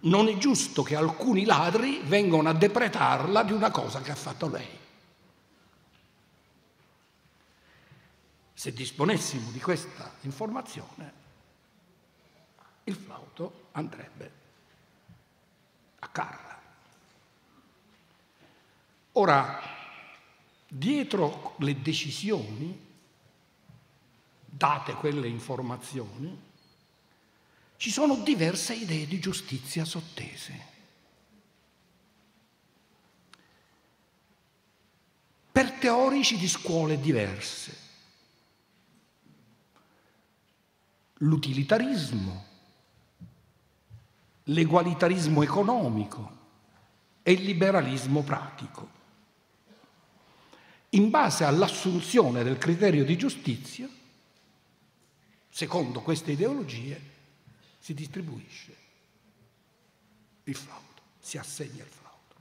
non è giusto che alcuni ladri vengano a depretarla di una cosa che ha fatto lei. Se disponessimo di questa informazione, il flauto andrebbe a Carla. Ora, dietro le decisioni, date quelle informazioni, ci sono diverse idee di giustizia sottese. Per teorici di scuole diverse. L'utilitarismo, l'egualitarismo economico e il liberalismo pratico. In base all'assunzione del criterio di giustizia, secondo queste ideologie, si distribuisce il flauto, si assegna il flauto.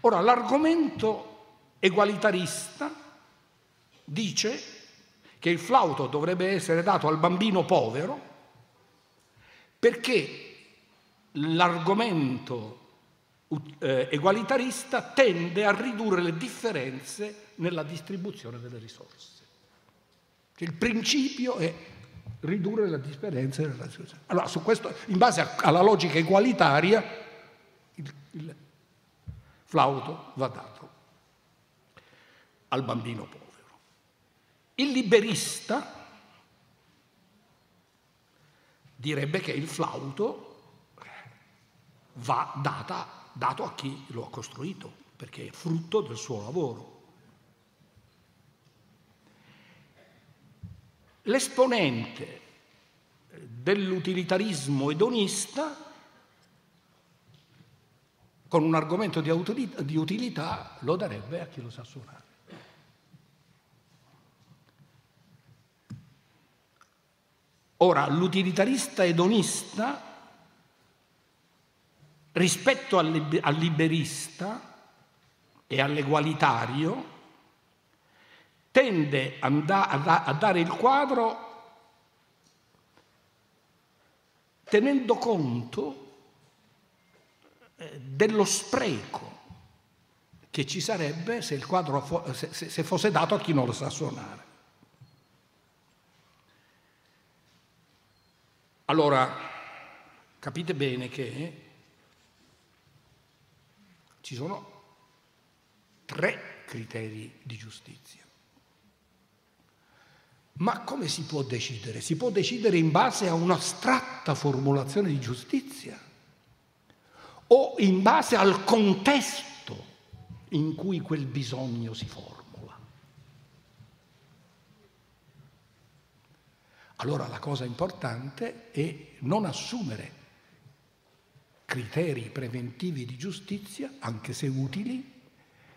Ora, l'argomento egualitarista dice che il flauto dovrebbe essere dato al bambino povero perché l'argomento eh, egualitarista tende a ridurre le differenze nella distribuzione delle risorse. Il principio è ridurre la differenza nella distribuzione. Allora, su questo, in base a, alla logica egualitaria, il, il flauto va dato al bambino povero. Il liberista direbbe che il flauto va data, dato a chi lo ha costruito, perché è frutto del suo lavoro. L'esponente dell'utilitarismo edonista, con un argomento di utilità, di utilità, lo darebbe a chi lo sa suonare. Ora, l'utilitarista edonista rispetto al, liberista e all'egualitario tende a, dare il quadro tenendo conto eh, dello spreco che ci sarebbe se il quadro se fosse dato a chi non lo sa suonare. Allora, capite bene che ci sono tre criteri di giustizia. Ma come si può decidere? Si può decidere in base a un'astratta formulazione di giustizia o in base al contesto in cui quel bisogno si formula. Allora la cosa importante è non assumere criteri preventivi di giustizia, anche se utili,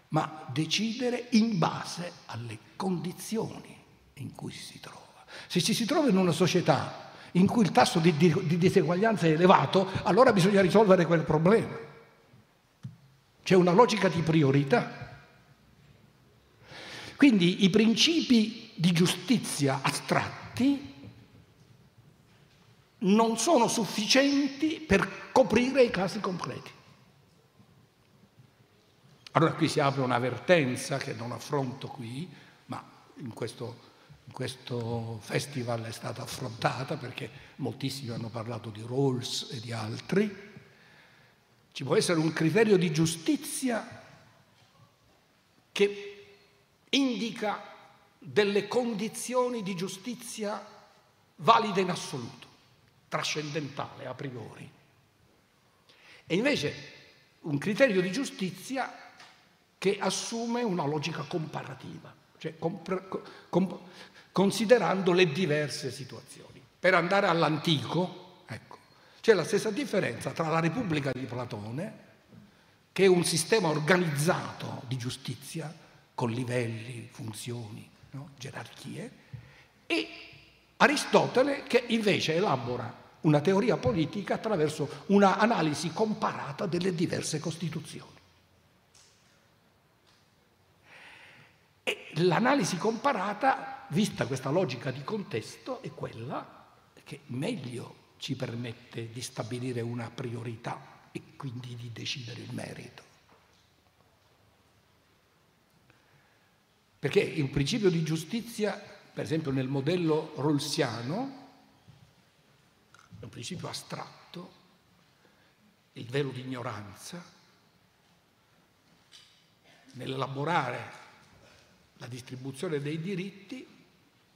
ma decidere in base alle condizioni in cui si trova. Se ci si trova in una società in cui il tasso di, di, di diseguaglianza è elevato, allora bisogna risolvere quel problema. C'è una logica di priorità. Quindi i principi di giustizia astratti non sono sufficienti per coprire i casi completi. Allora qui si apre una vertenza che non affronto qui, ma in questo, questo festival è stata affrontata perché moltissimi hanno parlato di Rawls e di altri. Ci può essere un criterio di giustizia che indica delle condizioni di giustizia valide in assoluto, trascendentale a priori. E invece un criterio di giustizia che assume una logica comparativa, cioè comp- comp- considerando le diverse situazioni. Per andare all'antico, ecco, c'è la stessa differenza tra la Repubblica di Platone, che è un sistema organizzato di giustizia, con livelli, funzioni, no? gerarchie, e Aristotele che invece elabora una teoria politica attraverso una analisi comparata delle diverse costituzioni. E l'analisi comparata, vista questa logica di contesto, è quella che meglio ci permette di stabilire una priorità e quindi di decidere il merito. Perché il principio di giustizia, per esempio nel modello rolsiano, è un principio astratto, il velo di ignoranza, nell'elaborare la distribuzione dei diritti,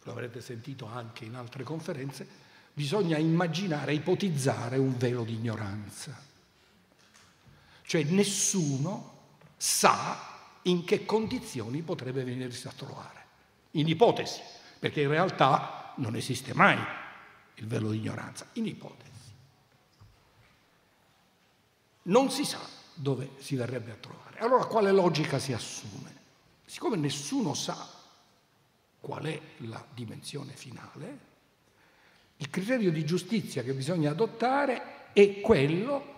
lo avrete sentito anche in altre conferenze, bisogna immaginare, ipotizzare un velo di ignoranza. Cioè nessuno sa in che condizioni potrebbe venirsi a trovare. In ipotesi, perché in realtà non esiste mai il velo di ignoranza, in ipotesi. Non si sa dove si verrebbe a trovare. Allora quale logica si assume? Siccome nessuno sa qual è la dimensione finale, il criterio di giustizia che bisogna adottare è quello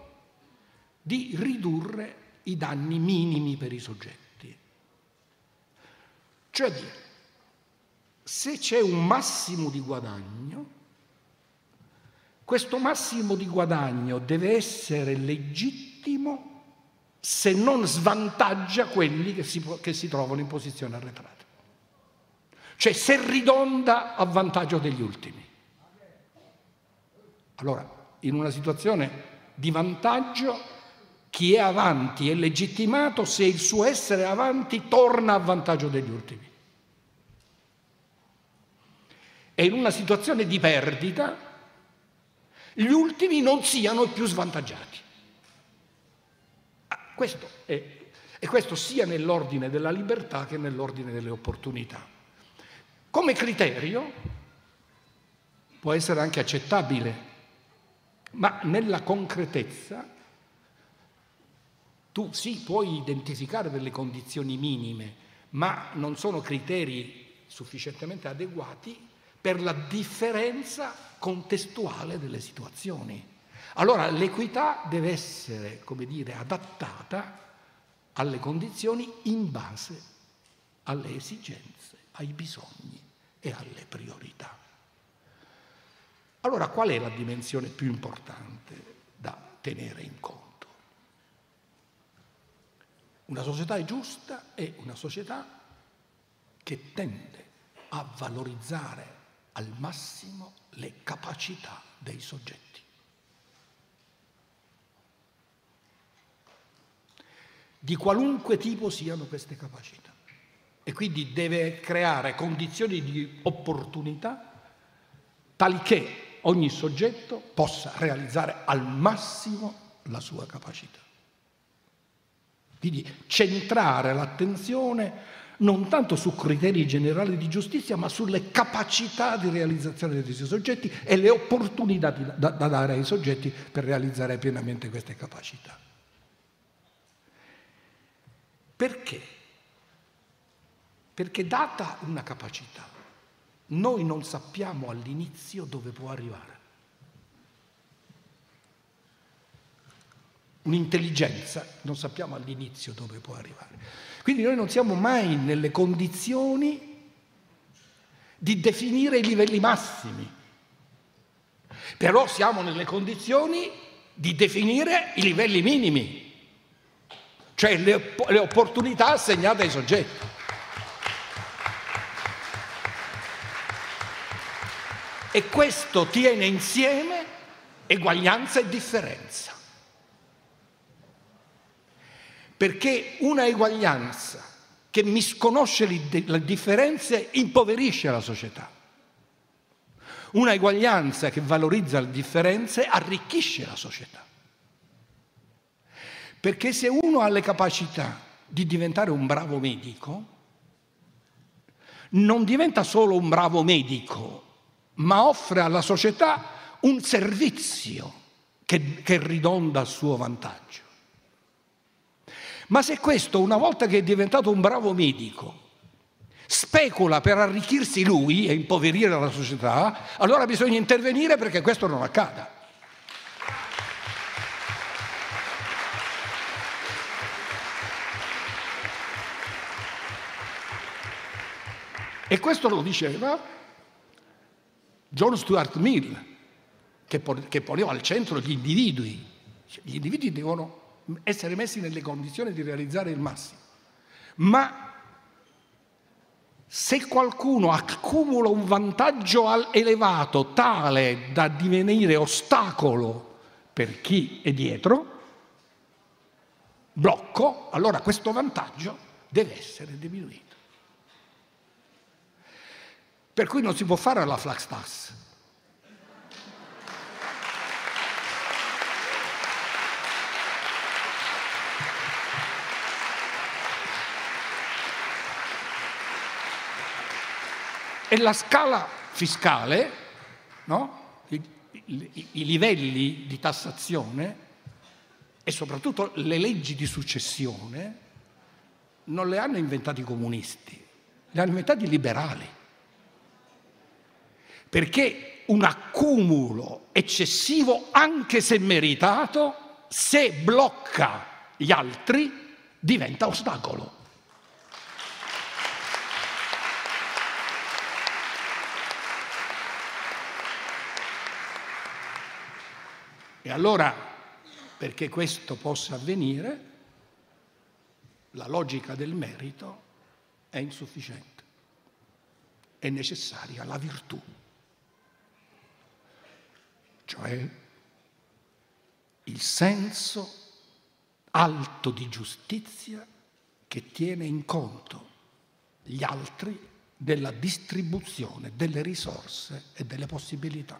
di ridurre i danni minimi per i soggetti. Cioè dire, se c'è un massimo di guadagno, questo massimo di guadagno deve essere legittimo se non svantaggia quelli che si, che si trovano in posizione arretrata. Cioè se ridonda a vantaggio degli ultimi. Allora, in una situazione di vantaggio, chi è avanti è legittimato se il suo essere avanti torna a vantaggio degli ultimi e in una situazione di perdita gli ultimi non siano più svantaggiati. Ah, questo è, e questo sia nell'ordine della libertà che nell'ordine delle opportunità. Come criterio può essere anche accettabile, ma nella concretezza tu sì puoi identificare delle condizioni minime, ma non sono criteri sufficientemente adeguati per la differenza contestuale delle situazioni. Allora l'equità deve essere, come dire, adattata alle condizioni in base alle esigenze, ai bisogni e alle priorità. Allora qual è la dimensione più importante da tenere in conto? Una società giusta è una società che tende a valorizzare al massimo le capacità dei soggetti. Di qualunque tipo siano queste capacità. E quindi deve creare condizioni di opportunità tali che ogni soggetto possa realizzare al massimo la sua capacità. Quindi centrare l'attenzione non tanto su criteri generali di giustizia, ma sulle capacità di realizzazione di questi soggetti e le opportunità da, da dare ai soggetti per realizzare pienamente queste capacità. Perché? Perché data una capacità, noi non sappiamo all'inizio dove può arrivare. Un'intelligenza non sappiamo all'inizio dove può arrivare. Quindi noi non siamo mai nelle condizioni di definire i livelli massimi, però siamo nelle condizioni di definire i livelli minimi, cioè le, le opportunità assegnate ai soggetti. E questo tiene insieme eguaglianza e differenza. Perché una eguaglianza che misconosce le differenze impoverisce la società. Una eguaglianza che valorizza le differenze arricchisce la società. Perché se uno ha le capacità di diventare un bravo medico, non diventa solo un bravo medico, ma offre alla società un servizio che, che ridonda a suo vantaggio. Ma se questo, una volta che è diventato un bravo medico, specula per arricchirsi lui e impoverire la società, allora bisogna intervenire perché questo non accada. E questo lo diceva John Stuart Mill, che, poneva al centro gli individui. Gli individui devono essere messi nelle condizioni di realizzare il massimo. Ma se qualcuno accumula un vantaggio elevato tale da divenire ostacolo per chi è dietro, blocco, allora questo vantaggio deve essere diminuito. Per cui non si può fare la flax tax. E la scala fiscale, no? I, i, i livelli di tassazione e soprattutto le leggi di successione non le hanno inventati i comunisti, le hanno inventati i liberali perché un accumulo eccessivo, anche se meritato, se blocca gli altri, diventa ostacolo. E allora, perché questo possa avvenire, la logica del merito è insufficiente, è necessaria la virtù cioè il senso alto di giustizia che tiene in conto gli altri della distribuzione delle risorse e delle possibilità.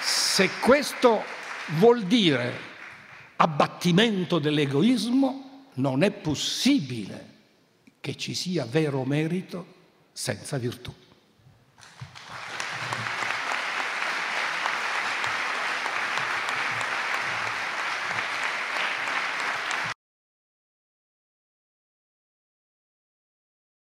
Se questo vuol dire abbattimento dell'egoismo non è possibile che ci sia vero merito senza virtù.